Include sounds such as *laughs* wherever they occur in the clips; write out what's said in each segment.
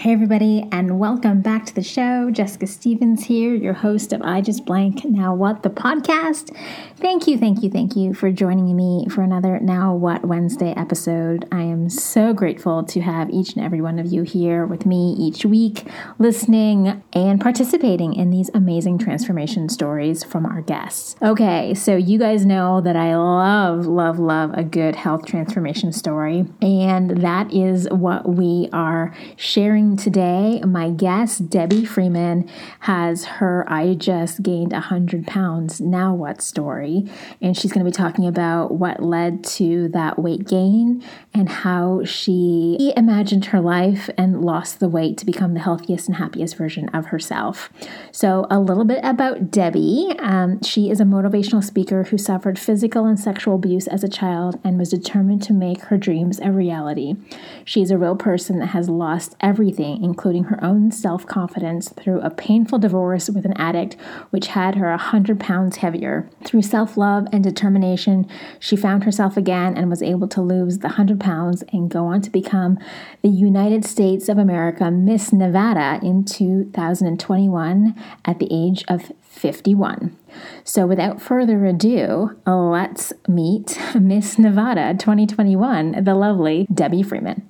Hey, everybody, and welcome back to the show. Jessica Stevens here, your host of I Just Blank Now What the podcast. Thank you, thank you, thank you for joining me for another Now What Wednesday episode. I am so grateful to have each and every one of you here with me each week, listening and participating in these amazing transformation stories from our guests. Okay, so you guys know that I love, love, love a good health transformation story, and that is what we are sharing today. My guest, Debbie Freeman, has her I just gained 100 pounds, now what story. And she's going to be talking about what led to that weight gain and how she imagined her life and lost the weight to become the healthiest and happiest version of herself. So, a little bit about Debbie. Um, she is a motivational speaker who suffered physical and sexual abuse as a child and was determined to make her dreams a reality. She's a real person that has lost everything everything, including her own self confidence, through a painful divorce with an addict, which had her 100 pounds heavier. Through self love and determination, she found herself again and was able to lose the 100 pounds and go on to become the United States of America Miss Nevada in 2021 at the age of 51. So, without further ado, let's meet Miss Nevada 2021, the lovely Debbie Freeman.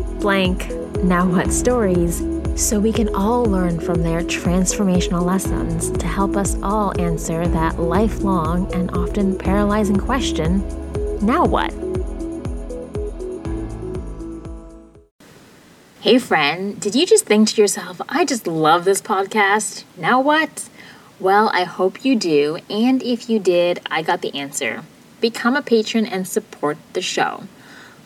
blank now what stories so we can all learn from their transformational lessons to help us all answer that lifelong and often paralyzing question now what? Hey, friend, did you just think to yourself, I just love this podcast? Now what? Well, I hope you do, and if you did, I got the answer. Become a patron and support the show.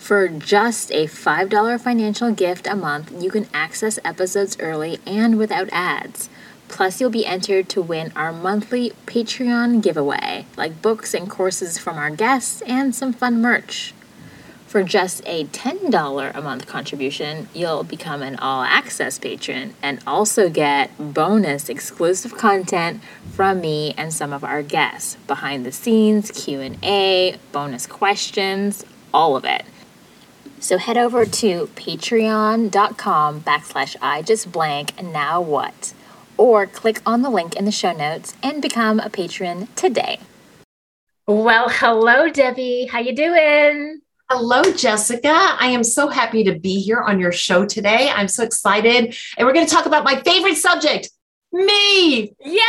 For just a $5 financial gift a month, you can access episodes early and without ads. Plus, you'll be entered to win our monthly Patreon giveaway, like books and courses from our guests and some fun merch. For just a $10 a month contribution, you'll become an all access patron and also get bonus exclusive content from me and some of our guests, behind the scenes, Q&A, bonus questions, all of it. So head over to patreon.com backslash I just blank and now what? Or click on the link in the show notes and become a patron today. Well, hello, Debbie. How you doing? Hello, Jessica. I am so happy to be here on your show today. I'm so excited. And we're going to talk about my favorite subject, me. Yeah.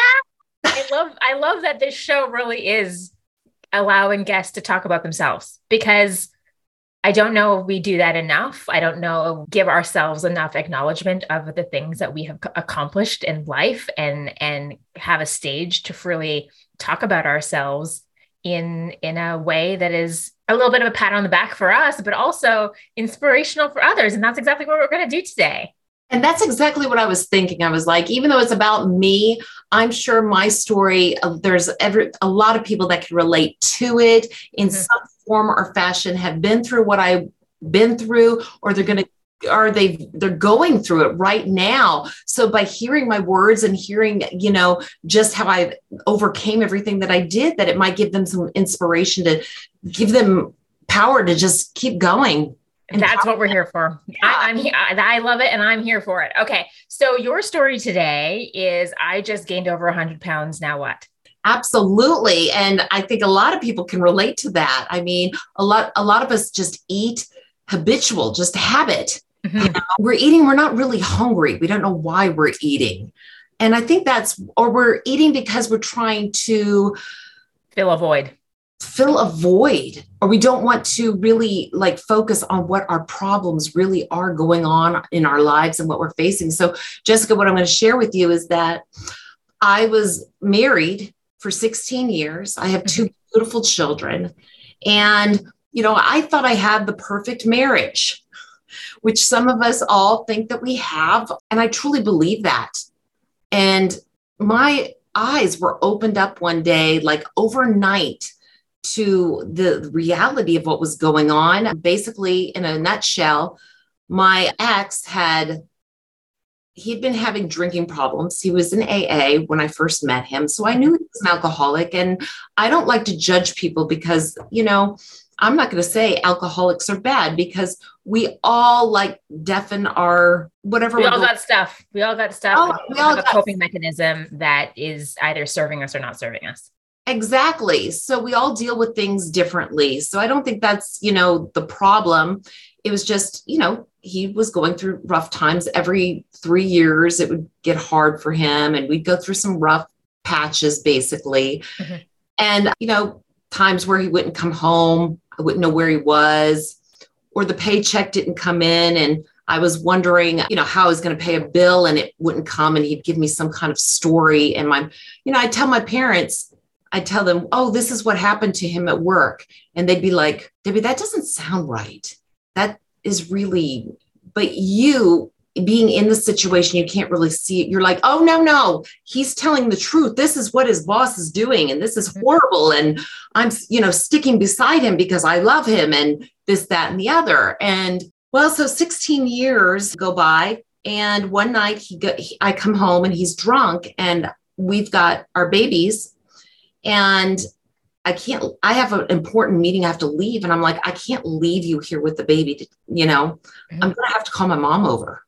I love I love that this show really is allowing guests to talk about themselves because I don't know if we do that enough. I don't know give ourselves enough acknowledgement of the things that we have accomplished in life and and have a stage to really talk about ourselves in in a way that is a little bit of a pat on the back for us, but also inspirational for others. And that's exactly what we're going to do today. And that's exactly what I was thinking. I was like, even though it's about me, I'm sure my story, uh, there's every, a lot of people that can relate to it in mm-hmm. some form or fashion, have been through what I've been through, or they're going to are they they're going through it right now so by hearing my words and hearing you know just how i overcame everything that i did that it might give them some inspiration to give them power to just keep going and that's what we're here for. I, am here. I love it, and I'm here for it. Okay, so your story today is I just gained over 100 pounds. Now what? Absolutely, and I think a lot of people can relate to that. I mean, a lot a lot of us just eat habitual, just habit. Mm-hmm. You know, we're eating. We're not really hungry. We don't know why we're eating, and I think that's or we're eating because we're trying to fill a void fill a void or we don't want to really like focus on what our problems really are going on in our lives and what we're facing so jessica what i'm going to share with you is that i was married for 16 years i have two mm-hmm. beautiful children and you know i thought i had the perfect marriage which some of us all think that we have. And I truly believe that. And my eyes were opened up one day, like overnight, to the reality of what was going on. Basically, in a nutshell, my ex had he'd been having drinking problems. He was in AA when I first met him. So I knew he was an alcoholic. And I don't like to judge people because, you know, I'm not going to say alcoholics are bad because we all like deafen our whatever. We all got stuff. We all got stuff. Oh, we, we all have a coping mechanism that is either serving us or not serving us. Exactly. So we all deal with things differently. So I don't think that's, you know, the problem. It was just, you know, he was going through rough times every three years. It would get hard for him and we'd go through some rough patches basically. Mm-hmm. And, you know, times where he wouldn't come home, I wouldn't know where he was, or the paycheck didn't come in and I was wondering, you know, how I was going to pay a bill and it wouldn't come and he'd give me some kind of story. And my, you know, I tell my parents, I tell them, oh, this is what happened to him at work. And they'd be like, Debbie, that doesn't sound right. That is really, but you being in the situation, you can't really see it. You're like, oh, no, no, he's telling the truth. This is what his boss is doing. And this is mm-hmm. horrible. And I'm, you know, sticking beside him because I love him and this, that, and the other. And well, so 16 years go by. And one night he, go, he I come home and he's drunk and we've got our babies and I can't, I have an important meeting. I have to leave. And I'm like, I can't leave you here with the baby. To, you know. I'm going to have to call my mom over.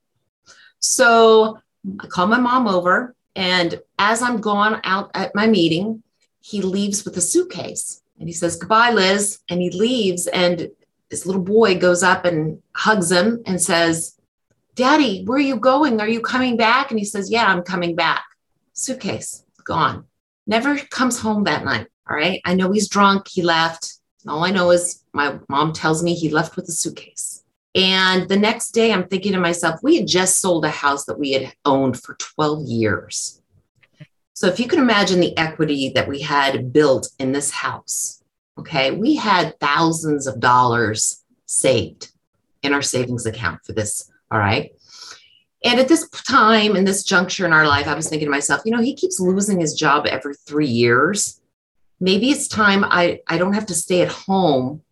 So I call my mom over. And as I'm going out at my meeting, he leaves with a suitcase and he says, Goodbye, Liz. And he leaves. And this little boy goes up and hugs him and says, Daddy, where are you going? Are you coming back? And he says, Yeah, I'm coming back. Suitcase gone never comes home that night. All right. I know he's drunk. He left. All I know is my mom tells me he left with a suitcase. And the next day, I'm thinking to myself, we had just sold a house that we had owned for 12 years. So if you can imagine the equity that we had built in this house, okay, we had thousands of dollars saved in our savings account for this. All right. And at this time, in this juncture in our life, I was thinking to myself, you know, he keeps losing his job every three years. Maybe it's time I, I don't have to stay at home,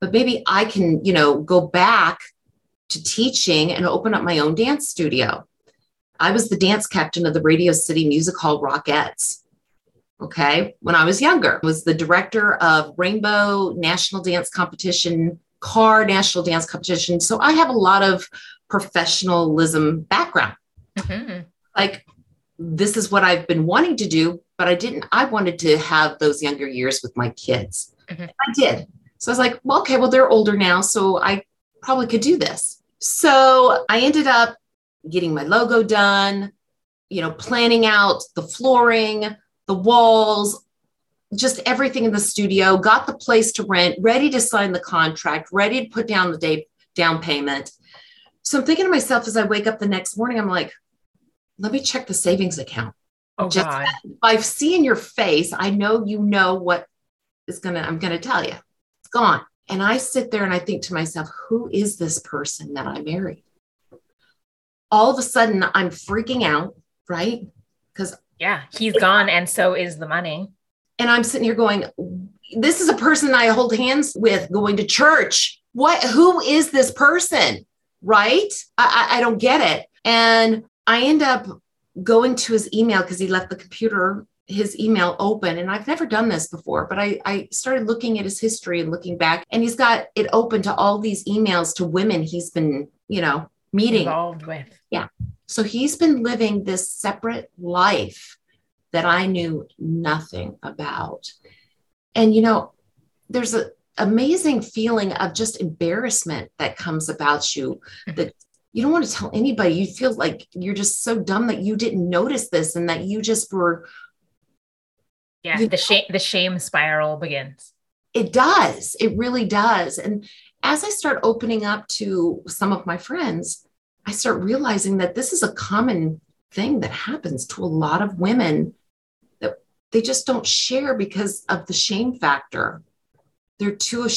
but maybe I can, you know, go back to teaching and open up my own dance studio. I was the dance captain of the Radio City Music Hall Rockettes. Okay. When I was younger, I was the director of Rainbow National Dance Competition, KAR National Dance Competition. So I have a lot of professionalism background. Mm-hmm. Like, this is what I've been wanting to do, but I didn't, I wanted to have those younger years with my kids. Mm-hmm. I did. So I was like, well, okay, well, they're older now. So I probably could do this. So I ended up getting my logo done, you know, planning out the flooring, the walls, just everything in the studio, got the place to rent, ready to sign the contract, ready to put down the day, down payment. So I'm thinking to myself as I wake up the next morning, I'm like, let me check the savings account. Oh, Just God. by seeing your face, I know you know what is gonna, I'm gonna tell you. It's gone. And I sit there and I think to myself, who is this person that I married? All of a sudden I'm freaking out, right? Because yeah, he's gone and so is the money. And I'm sitting here going, this is a person I hold hands with going to church. What who is this person? right? I, I don't get it. And I end up going to his email because he left the computer, his email open. And I've never done this before, but I, I started looking at his history and looking back, and he's got it open to all these emails to women he's been, you know, meeting. Involved with. Yeah. So he's been living this separate life that I knew nothing about. And, you know, there's a, amazing feeling of just embarrassment that comes about you mm-hmm. You don't want to tell anybody. You feel like you're just so dumb that you didn't notice this and that you just were yeah the shame the shame spiral begins. It does. It really does. And as i start opening up to some of my friends i start realizing that this is a common thing that happens to a lot of women that they just don't share because of the shame factor. They're too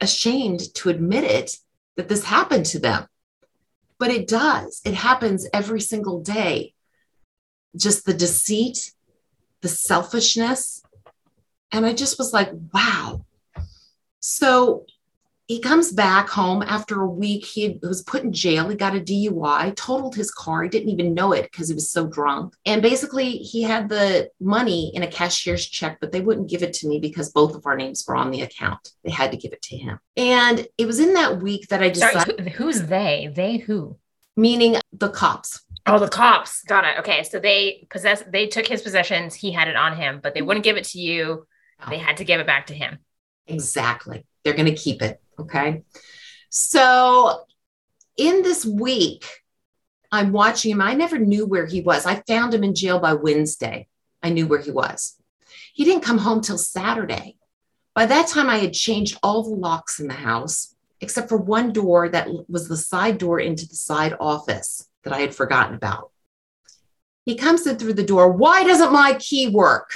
ashamed to admit it that this happened to them. But it does. It happens every single day. Just the deceit, the selfishness. And I just was like, wow. So he comes back home after a week. He was put in jail. He got a DUI, totaled his car. He didn't even know it because he was so drunk. And basically, he had the money in a cashier's check, but they wouldn't give it to me because both of our names were on the account. They had to give it to him. And it was in that week that I decided. Sorry, who's they? They who? Meaning the cops. Oh, the cops. Got it. Okay. So they possess they took his possessions. He had it on him, but they mm-hmm. wouldn't give it to you. They had to give it back to him. Exactly. They're going to keep it. Okay. So in this week, I'm watching him. I never knew where he was. I found him in jail by Wednesday. I knew where he was. He didn't come home till Saturday. By that time, I had changed all the locks in the house, except for one door that was the side door into the side office that I had forgotten about. He comes in through the door. Why doesn't my key work?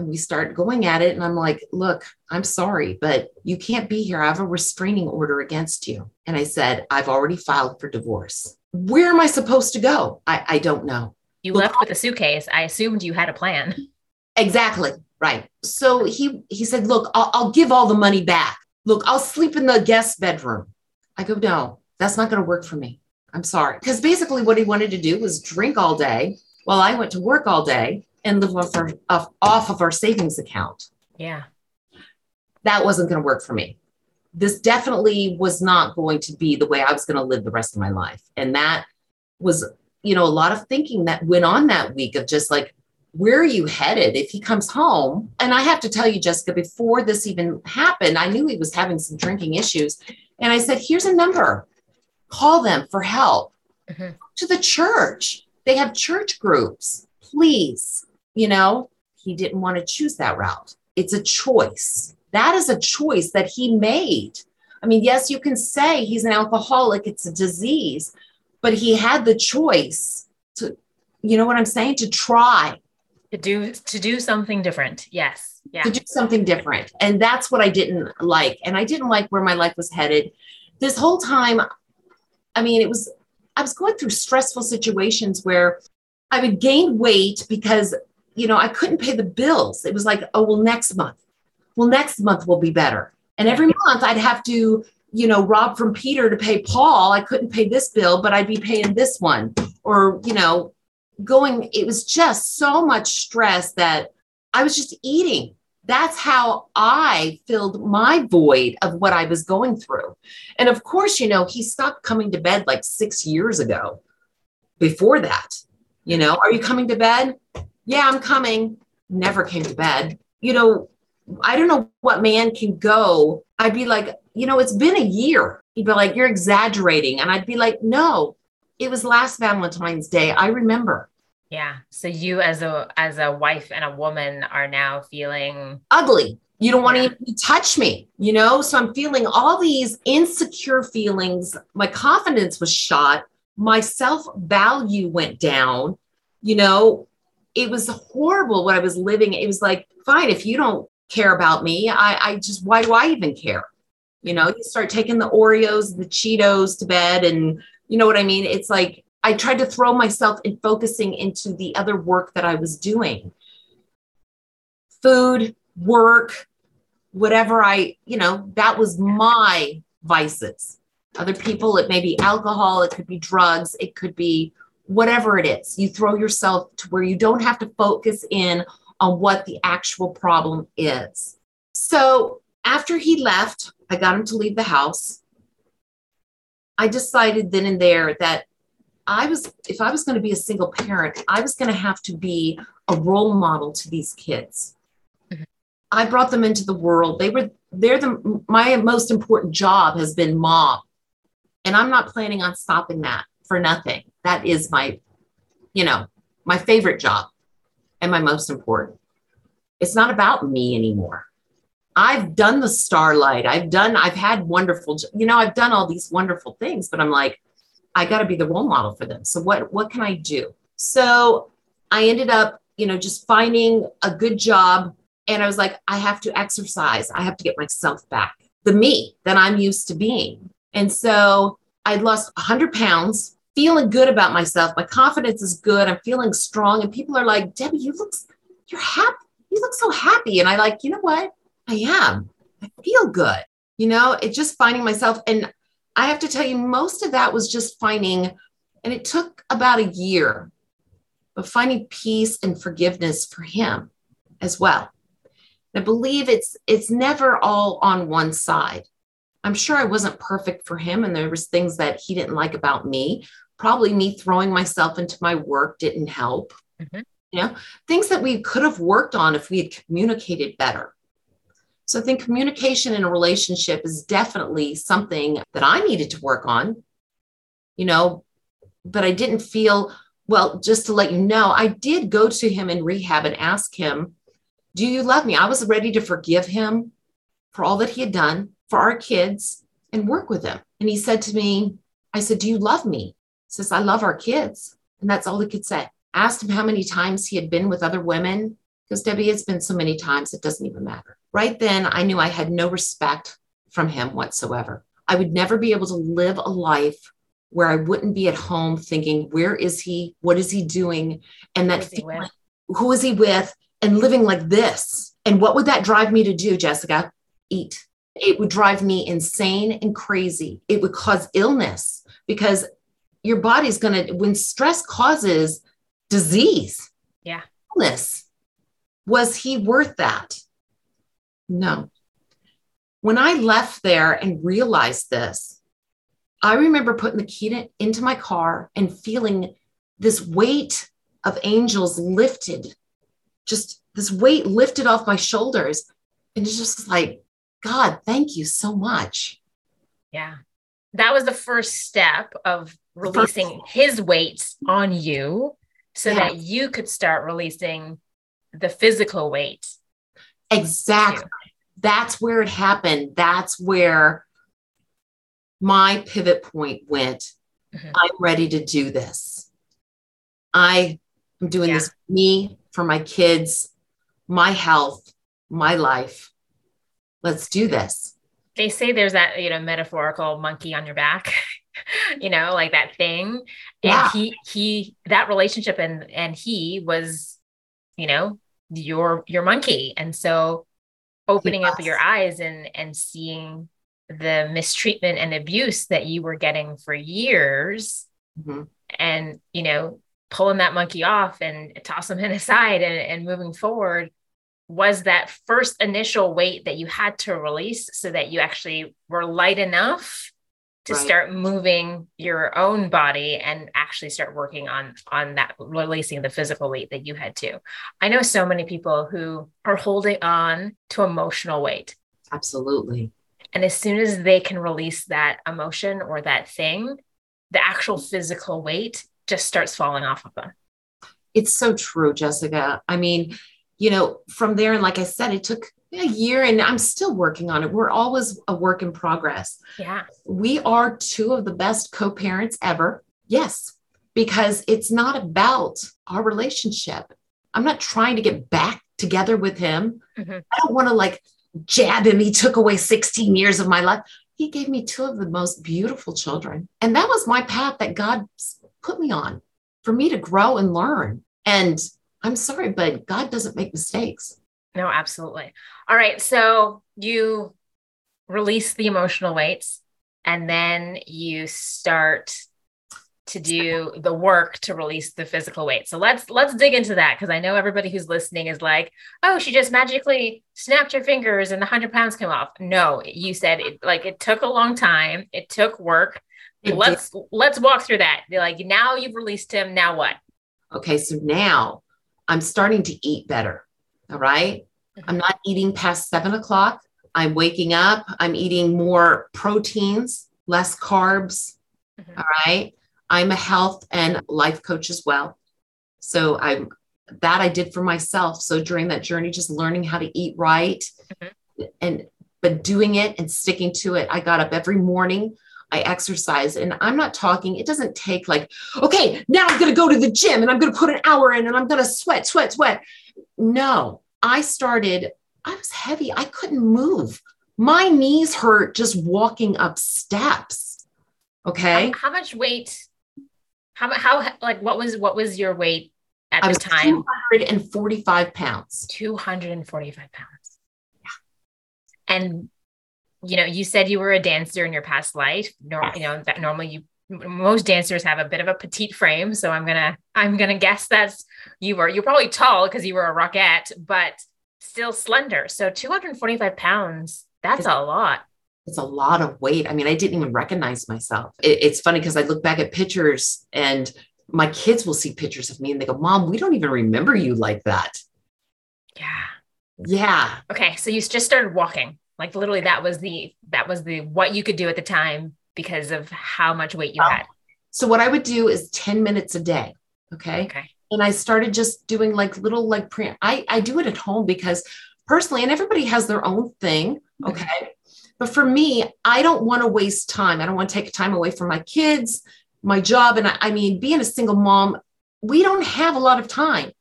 And we start going at it. And I'm like, look, I'm sorry, but you can't be here. I have a restraining order against you. And I said, I've already filed for divorce. Where am I supposed to go? I, I don't know. You left with a suitcase. I assumed you had a plan. Exactly. Right. So he he said, look, I'll, I'll give all the money back. Look, I'll sleep in the guest bedroom. I go, no, that's not going to work for me. I'm sorry. Because basically what he wanted to do was drink all day while I went to work all day and live off, our, off, off of our savings account. Yeah. That wasn't going to work for me. This definitely was not going to be the way I was going to live the rest of my life. And that was, you know, a lot of thinking that went on that week of just like, where are you headed if he comes home? And I have to tell you, Jessica, before this even happened, I knew he was having some drinking issues. And I said, here's a number, call them for help mm-hmm. to the church. They have church groups. Please you know, he didn't want to choose that route. It's a choice. That is a choice that he made. I mean, yes, you can say he's an alcoholic, it's a disease, but he had the choice to, you know what I'm saying, to try to do to do something different. Yes. Yeah. To do something different. And that's what I didn't like. And I didn't like where my life was headed. This whole time, I mean, it was I was going through stressful situations where I would gain weight because you know, I couldn't pay the bills. It was like, oh, well, next month. Well, next month will be better. And every month I'd have to, you know, rob from Peter to pay Paul. I couldn't pay this bill, but I'd be paying this one. Or, you know, going, it was just so much stress that I was just eating. That's how I filled my void of what I was going through. And of course, you know, he stopped coming to bed like six years ago. Before that, you know, are you coming to bed? Yeah, I'm coming. Never came to bed. You know, I don't know what man can go. I'd be like, you know, it's been a year. He'd be like, you're exaggerating. And I'd be like, no, it was last Valentine's Day. I remember. Yeah. So you as a as a wife and a woman are now feeling ugly. You don't want to even touch me, you know? So I'm feeling all these insecure feelings. My confidence was shot. My self value went down. You know, it was horrible what I was living. It was like, fine, if you don't care about me, I, I just, why do I even care? You know, you start taking the Oreos, the Cheetos to bed, and you know what I mean? It's like I tried to throw myself in focusing into the other work that I was doing food, work, whatever I, you know, that was my vices. Other people, it may be alcohol, it could be drugs, it could be whatever it is, you throw yourself to where you don't have to focus in on what the actual problem is. So after he left, I got him to leave the house. I decided then and there that I was, if I was going to be a single parent, I was going to have to be a role model to these kids. Mm-hmm. I brought them into the world. They were, they're the, my most important job has been mom. And I'm not planning on stopping that for nothing that is my, you know, my favorite job and my most important. It's not about me anymore. I've done the starlight. I've done, I've had wonderful, you know, I've done all these wonderful things, but I'm like, I got to be the role model for them. So what, what can I do? So I ended up, you know, just finding a good job. And I was like, I have to exercise. I have to get myself back, the me that I'm used to being. And so I'd lost 100 pounds, feeling good about myself. My confidence is good. I'm feeling strong. And people are like, Debbie, you look, you're happy. You look so happy. And I like, you know what? I am. I feel good. You know, it's just finding myself. And I have to tell you, most of that was just finding, and it took about a year, but finding peace and forgiveness for him as well. I believe it's it's never all on one side. I'm sure I wasn't perfect for him and there was things that he didn't like about me. Probably me throwing myself into my work didn't help. Mm-hmm. You know, things that we could have worked on if we had communicated better. So I think communication in a relationship is definitely something that I needed to work on. You know, but I didn't feel well, just to let you know, I did go to him in rehab and ask him, Do you love me? I was ready to forgive him for all that he had done for our kids and work with him. And he said to me, I said, Do you love me? Says, I love our kids. And that's all he could say. Asked him how many times he had been with other women, because Debbie, it's been so many times, it doesn't even matter. Right then, I knew I had no respect from him whatsoever. I would never be able to live a life where I wouldn't be at home thinking, where is he? What is he doing? And that feeling, who is he with? And living like this. And what would that drive me to do, Jessica? Eat. It would drive me insane and crazy. It would cause illness because your body's going to, when stress causes disease, yeah, illness, was he worth that? No. When I left there and realized this, I remember putting the key into my car and feeling this weight of angels lifted, just this weight lifted off my shoulders. And it's just like, God, thank you so much. Yeah. That was the first step of releasing his weight on you so yeah. that you could start releasing the physical weight. Exactly. That's where it happened. That's where my pivot point went mm-hmm. I'm ready to do this. I am doing yeah. this for me, for my kids, my health, my life. Let's do this. They say there's that, you know, metaphorical monkey on your back, *laughs* *laughs* you know, like that thing. Yeah. And he he that relationship and and he was, you know, your your monkey. And so opening up your eyes and and seeing the mistreatment and abuse that you were getting for years mm-hmm. and you know pulling that monkey off and tossing him *laughs* aside and, and moving forward was that first initial weight that you had to release so that you actually were light enough to right. start moving your own body and actually start working on on that releasing the physical weight that you had to i know so many people who are holding on to emotional weight absolutely and as soon as they can release that emotion or that thing, the actual physical weight just starts falling off of them. It's so true, Jessica. I mean, you know, from there, and like I said, it took a year and I'm still working on it. We're always a work in progress. Yeah. We are two of the best co parents ever. Yes, because it's not about our relationship. I'm not trying to get back together with him. Mm-hmm. I don't want to like jab him. He took away 16 years of my life. He gave me two of the most beautiful children. And that was my path that God put me on for me to grow and learn. And I'm sorry, but God doesn't make mistakes. No, absolutely. All right. So you release the emotional weights and then you start to do the work to release the physical weight. So let's let's dig into that because I know everybody who's listening is like, oh, she just magically snapped your fingers and the hundred pounds came off. No, you said it like it took a long time. It took work. It let's did. let's walk through that. Like now you've released him. Now what? Okay, so now I'm starting to eat better. All right? mm-hmm. I'm not eating past seven o'clock. I'm waking up. I'm eating more proteins, less carbs. Mm-hmm. All right. I'm a health and life coach as well. So I'm that I did for myself. So during that journey, just learning how to eat right mm-hmm. and but doing it and sticking to it. I got up every morning. I exercise and I'm not talking, it doesn't take like, okay, now I'm going to go to the gym and I'm going to put an hour in and I'm going to sweat, sweat, sweat. No, I started, I was heavy. I couldn't move. My knees hurt just walking up steps. Okay. How, how much weight? How how like what was what was your weight at I the time? 245 pounds. 245 pounds. Yeah. And you know, you said you were a dancer in your past life. No, Yes. you know, that normally you most dancers have a bit of a petite frame. So I'm gonna I'm gonna guess that's you were you're probably tall because you were a rockette, but still slender. So 245 pounds, that's a lot. It's a lot of weight. I mean, I didn't even recognize myself. It- it's funny because I look back at pictures and my kids will see pictures of me and they go, Mom, we don't even remember you like that. Yeah. Yeah. Okay. So you just started walking. Like literally that was the that was the what you could do at the time because of how much weight you had. So what I would do is 10 minutes a day. Okay. Okay. and I started just doing like little like pre I, I do it at home because personally, and everybody has their own thing. Mm-hmm. Okay. But for me, I don't want to waste time. I don't want to take time away from my kids, my job. And I, I mean, being a single mom, we don't have a lot of time.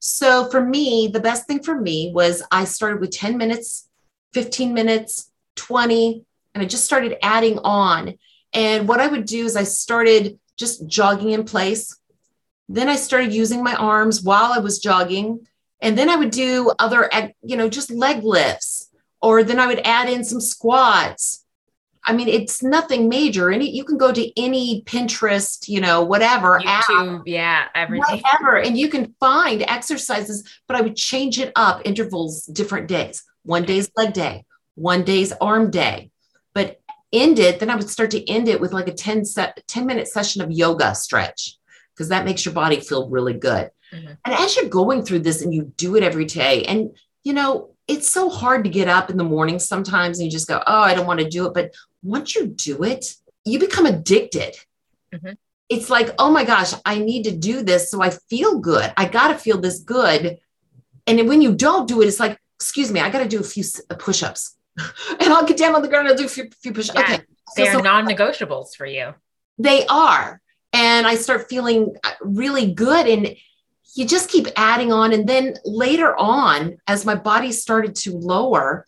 So for me, the best thing for me was I started with 10 minutes, 15 minutes, 20, and I just started adding on. And what I would do is I started just jogging in place. Then I started using my arms while I was jogging. And then I would do other, you know, just leg lifts, or then I would add in some squats. I mean, it's nothing major. Any you can go to any Pinterest, you know, whatever app, YouTube, yeah, everything. whatever, and you can find exercises. But I would change it up intervals, different days. One day's leg day, one day's arm day, end it. Then I would start to end it with like a 10 set, 10 minute session of yoga stretch because that makes your body feel really good. Mhm. And as you're going through this and you do it every day, and you know, it's so hard to get up in the morning sometimes and you just go, Oh, I don't want to do it. But once you do it, you become addicted. Mhm. It's like, oh my gosh, I need to do this so I feel good. I got to feel this good. And when you don't do it, it's like, excuse me, I got to do a few push ups *laughs* and I'll get down on the ground and I'll do a few, few push. Yeah, Okay. They're So- so- non-negotiables for you. they are. And I start feeling uh, really good. And you just keep adding on. And then later on, as my body started to lower,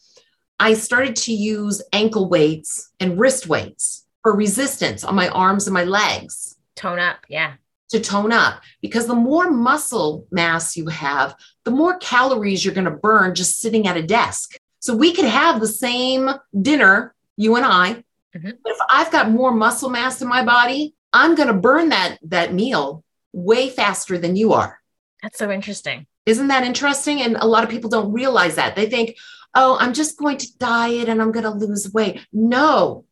I started to use ankle weights and wrist weights for resistance on my arms and my legs Tone up. Yeah. to tone up. Because the more muscle mass you have, the more calories you're going to burn just sitting at a desk. So we could have the same dinner, you and I. Mhm. But if I've got more muscle mass in my body, I'm going to burn that that meal way faster than you are. That's so interesting. Isn't that interesting? And a lot of people don't realize that. They think, oh, I'm just going to diet and I'm going to lose weight. No,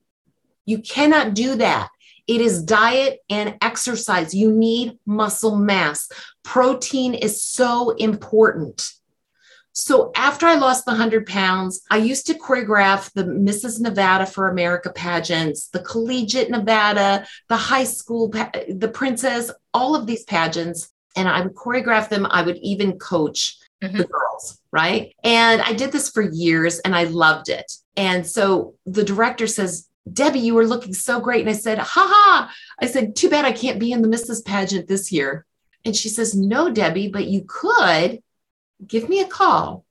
you cannot do that. It is diet and exercise. You need muscle mass. Protein is so important. So after I lost the 100 pounds, I used to choreograph the Mrs. Nevada for America pageants, the collegiate Nevada, the high school, the princess, all of these pageants. And I would choreograph them. I would even coach Mhm. the girls, right? And I did this for years and I loved it. And so the director says, Debbie, you were looking so great. And I said, ha ha. I said, too bad I can't be in the Mrs. pageant this year. And she says, no, Debbie, but you could give me a call.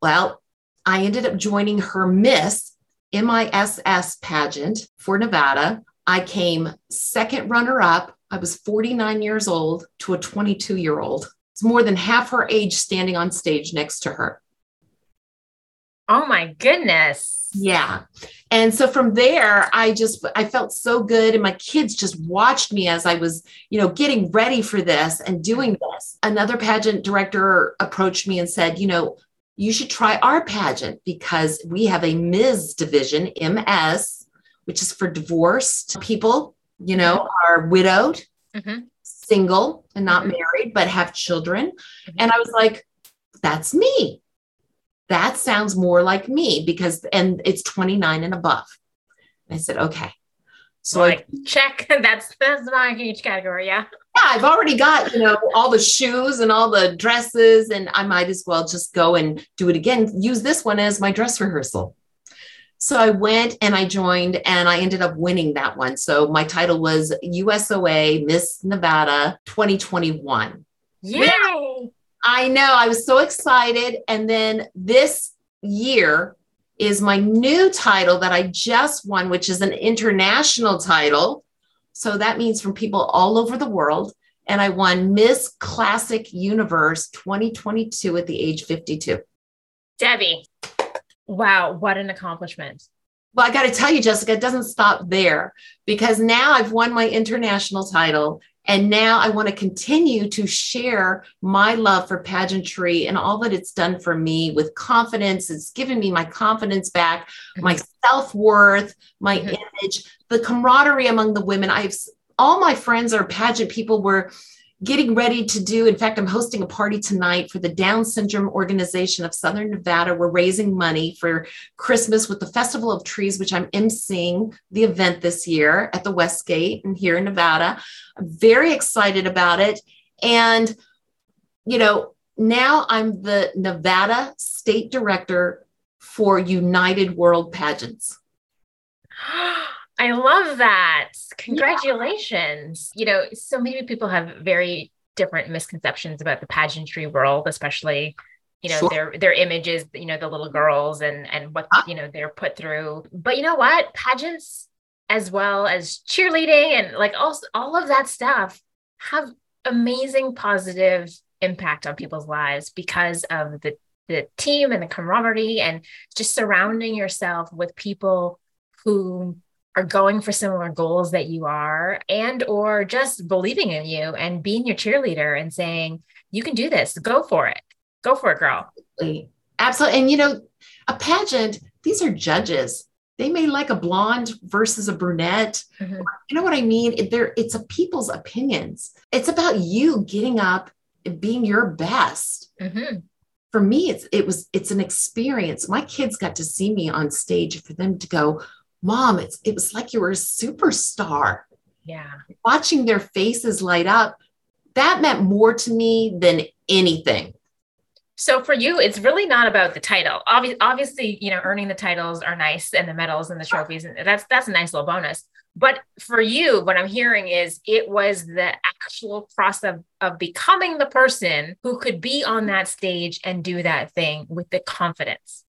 Well, I ended up joining her Miss MISS pageant for Nevada. I came second runner up. I was 49 years old to a 22 year old. It's more than half her age standing on stage next to her. Oh my goodness. Yeah. And so from there, I just I felt so good and my kids just watched me as I was, you know, getting ready for this and doing this. Another pageant director approached me and said, "You know, you should try our pageant because we have a Ms. division, MS, which is for divorced people, you know, are widowed, Mhm. single and not Mhm. married but have children." Mhm. And I was like, "That's me." That sounds more like me because and it's 29 and above i said okay so So I, check. *laughs* That's that's my each category. Yeah. yeah i've already got you know all the shoes and all the dresses and i might as well just go and do it again use this one as my dress rehearsal so i went and i joined and i ended up winning that one so my title was usoa miss nevada 2021 Yay. I know. I was so excited. And then this year, is my new title that I just won, which is an international title. So that means from people all over the world. And I won Miss Classic Universe 2022 at the age 52. Debbie, wow, what an accomplishment. Well, I got to tell you, Jessica, it doesn't stop there because now I've won my international title and now I want to continue to share my love for pageantry and all that it's done for me with confidence. It's given me my confidence back, mm-hmm. my self worth, my mm-hmm. image, the camaraderie among the women. I've all my friends are pageant people were getting ready to do. In fact, I'm hosting a party tonight for the Down Syndrome Organization of Southern Nevada. We're raising money for Christmas with the Festival of Trees, which I'm emceeing the event this year at the Westgate and here in Nevada. I'm very excited about it. And, you know, now I'm the Nevada State Director for United World Pageants. *gasps* *gasps* *gasps* I love that. Congratulations. Yeah. You know, so many people have very different misconceptions about the pageantry world, especially you know sure. their their images you know the little girls and and what ah. you know they're put through but you know what pageants as well as cheerleading and like all, all of that stuff have amazing positive impact on people's lives because of the the team and the camaraderie and just surrounding yourself with people who are going for similar goals that you are and or just believing in you and being your cheerleader and saying you can do this. Go for it. Go for it girl. Absolutely, absolutely. and you know a pageant these are judges. They may like a blonde versus a brunette. Mm-hmm. you know what i mean? There it's a people's opinions. It's about you getting up and being your best. Mm-hmm. for me it's it was it's an experience. My kids got to see me on stage for them to go mom it's it was like you were a superstar. Yeah. Watching their faces light up that meant more to me than anything. So for you it's really not about the title. Obvi- obviously you know earning the titles are nice and the medals and the trophies and that's that's a nice little bonus. But for you what i'm hearing is it was the actual process of, of becoming the person who could be on that stage and do that thing with the confidence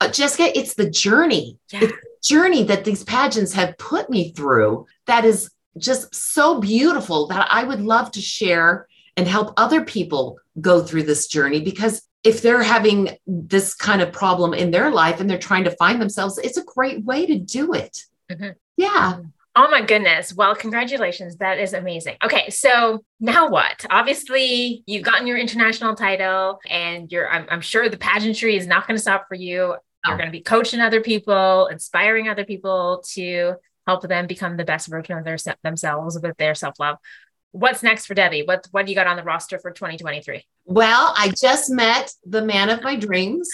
uh, Jessica, it's the journey. Yeah. It's the journey that these pageants have put me through that is just so beautiful that I would love to share and help other people go through this journey because if they're having this kind of problem in their life and they're trying to find themselves, it's a great way to do it. Mm-hmm. Yeah. Oh my goodness. Well, congratulations. That is amazing. Okay. So now what? Obviously, you've gotten your international title and you're, I'm, I'm sure the pageantry is not going to stop for you. You're oh. going to be coaching other people, inspiring other people to help them become the best version of their themselves with their self love. What's next for Debbie? What what do you got on the roster for 2023? Well, I just met the man of my dreams.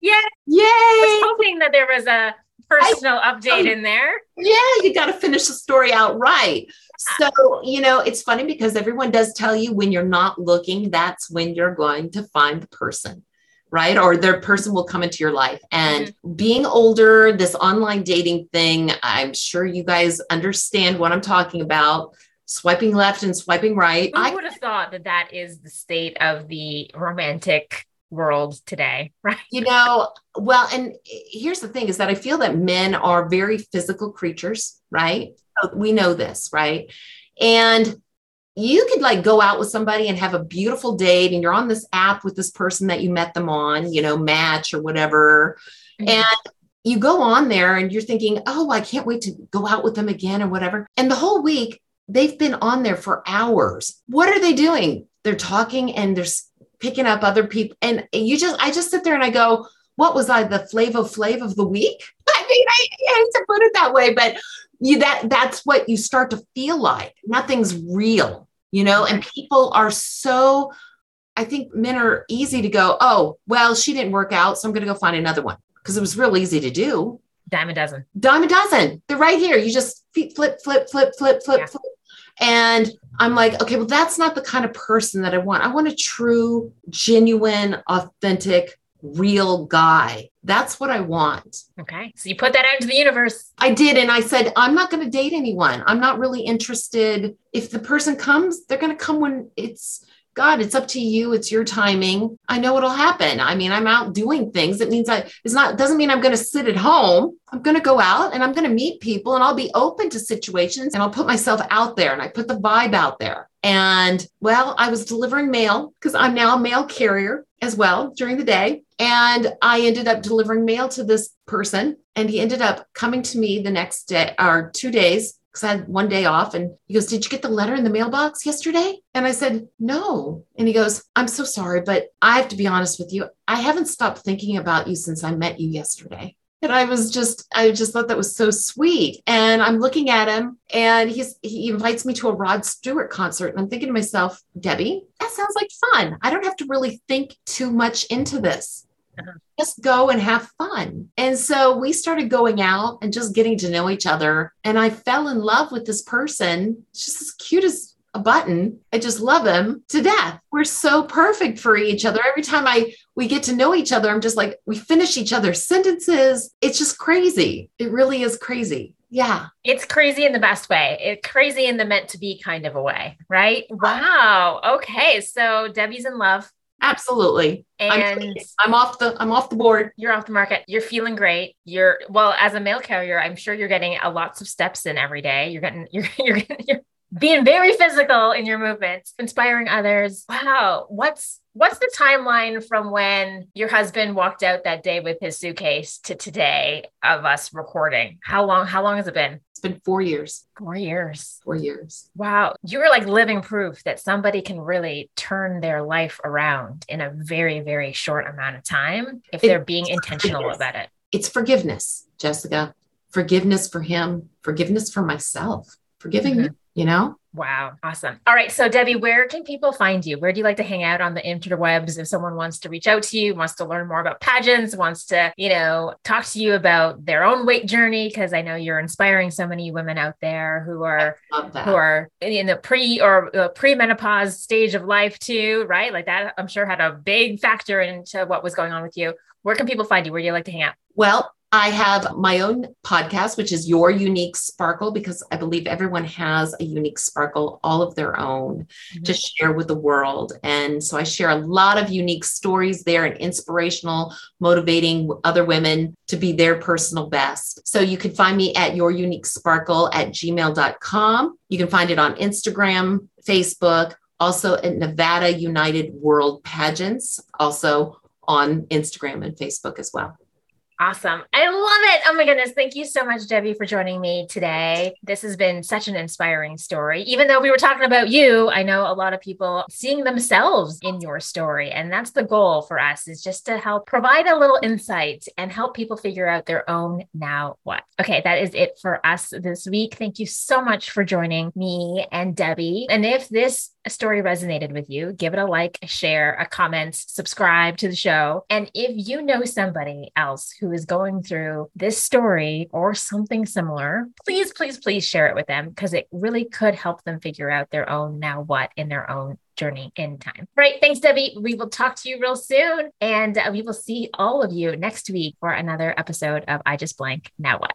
yeah, *gasps* Yay! I was hoping that there was a personal I, update I, in there. Yeah, you got to finish the story out right. Ah. So, you know, it's funny because everyone does tell you when you're not looking, that's when you're going to find the person right? Or their person will come into your life. And mm-hmm. being older, this online dating thing, I'm sure you guys understand what I'm talking about. Swiping left and swiping right. Who I would have thought that that is the state of the romantic world today, *laughs* right? You know, well, and here's the thing is that I feel that men are very physical creatures, right? We know this, right? And you could like go out with somebody and have a beautiful date and you're on this app with this person that you met them on, you know, match or whatever. Mm-hmm. And you go on there and you're thinking, oh, I can't wait to go out with them again or whatever. And the whole week they've been on there for hours. What are they doing? They're talking and they're picking up other people. And you just, I just sit there and I go, what was I, the Flavor Flav of the week? *laughs* I mean, I, I hate to put it that way, but you that that's what you start to feel like. Nothing's real you know? And people are so i think men are easy to go oh well she didn't work out so i'm going to go find another one. Because it was real easy to do. Dime a dozen. Dime a dozen. They're right here. You just flip flip flip flip flip flip. And i'm like okay well that's not the kind of person that i want. I want a true genuine authentic real guy. That's what I want. Okay. So you put that out into the universe. I did. And I said, I'm not going to date anyone. I'm not really interested. If the person comes, they're going to come when it's God, it's up to you. It's your timing. I know it'll happen. I mean, I'm out doing things. It means I, it's not, doesn't mean I'm going to sit at home. I'm going to go out and I'm going to meet people and I'll be open to situations and I'll put myself out there and I put the vibe out there. And well, I was delivering mail because I'm now a mail carrier as well during the day. And I ended up delivering mail to this person. And he ended up coming to me the next day or two days because I had one day off. And he goes, Did you get the letter in the mailbox yesterday? And I said, No. And he goes, I'm so sorry, but I have to be honest with you. I haven't stopped thinking about you since I met you yesterday. And I was just, I just thought that was so sweet. And I'm looking at him and he's, he invites me to a Rod Stewart concert. And I'm thinking to myself, Debbie, that sounds like fun. I don't have to really think too much into this. Uh-huh. Just go and have fun. And so we started going out and just getting to know each other. And I fell in love with this person. She's as cute as a button. I just love him to death. We're so perfect for each other. Every time I we get to know each other, I'm just like we finish each other's sentences. It's just crazy. It really is crazy. Yeah. It's crazy in the best way. It's crazy in the meant to be kind of a way, right? Wow. Okay. So Debbie's in love. Absolutely. And I'm, I'm, off the I'm off the board. You're off the market. You're feeling great. You're well as a mail carrier, I'm sure you're getting a lots of steps in every day. You're getting *laughs* you're you're, you're being very physical in your movements, inspiring others. Wow. What's what's the timeline from when your husband walked out that day with his suitcase to today of us recording? How long how long has it been? It's been 4 years. 4 years. 4 years. Wow. You are like living proof that somebody can really turn their life around in a very very short amount of time if it, they're being intentional about it. It's forgiveness, Jessica. Forgiveness for him, forgiveness for myself, forgiving mm-hmm you know? Wow. Awesome. All right. So, Debbie, where can people find you? Where do you like to hang out on the interwebs? If someone wants to reach out to you, wants to learn more about pageants, wants to, you know, talk to you about their own weight journey, because I know you're inspiring so many women out there who are who are in the pre or uh, pre-menopause stage of life too, right? Like that, I'm sure had a big factor into what was going on with you. Where can people find you? Where do you like to hang out? Well, I have my own podcast, which is Your Unique Sparkle, because I believe everyone has a unique sparkle, all of their own mm-hmm. to share with the world. And so I share a lot of unique stories there and inspirational, motivating other women to be their personal best. So you can find me at Your Unique Sparkle at gmail.com. You can find it on Instagram, Facebook, also at Nevada United World Pageants, also on Instagram and Facebook as well. Awesome. I love it. Oh my goodness. Thank you so much, Debbie, for joining me today. This has been such an inspiring story. Even though we were talking about you, I know a lot of people seeing themselves in your story. And that's the goal for us is just to help provide a little insight and help people figure out their own now what. Okay, that is it for us this week. Thank you so much for joining me and Debbie. And if this story resonated with you, give it a like, a share, a comment, subscribe to the show. And if you know somebody else who is going through this story or something similar, please, please, please share it with them because it really could help them figure out their own now what in their own journey in time. Right. Thanks, Debbie. We will talk to you real soon. And uh, we will see all of you next week for another episode of I Just Blank Now What.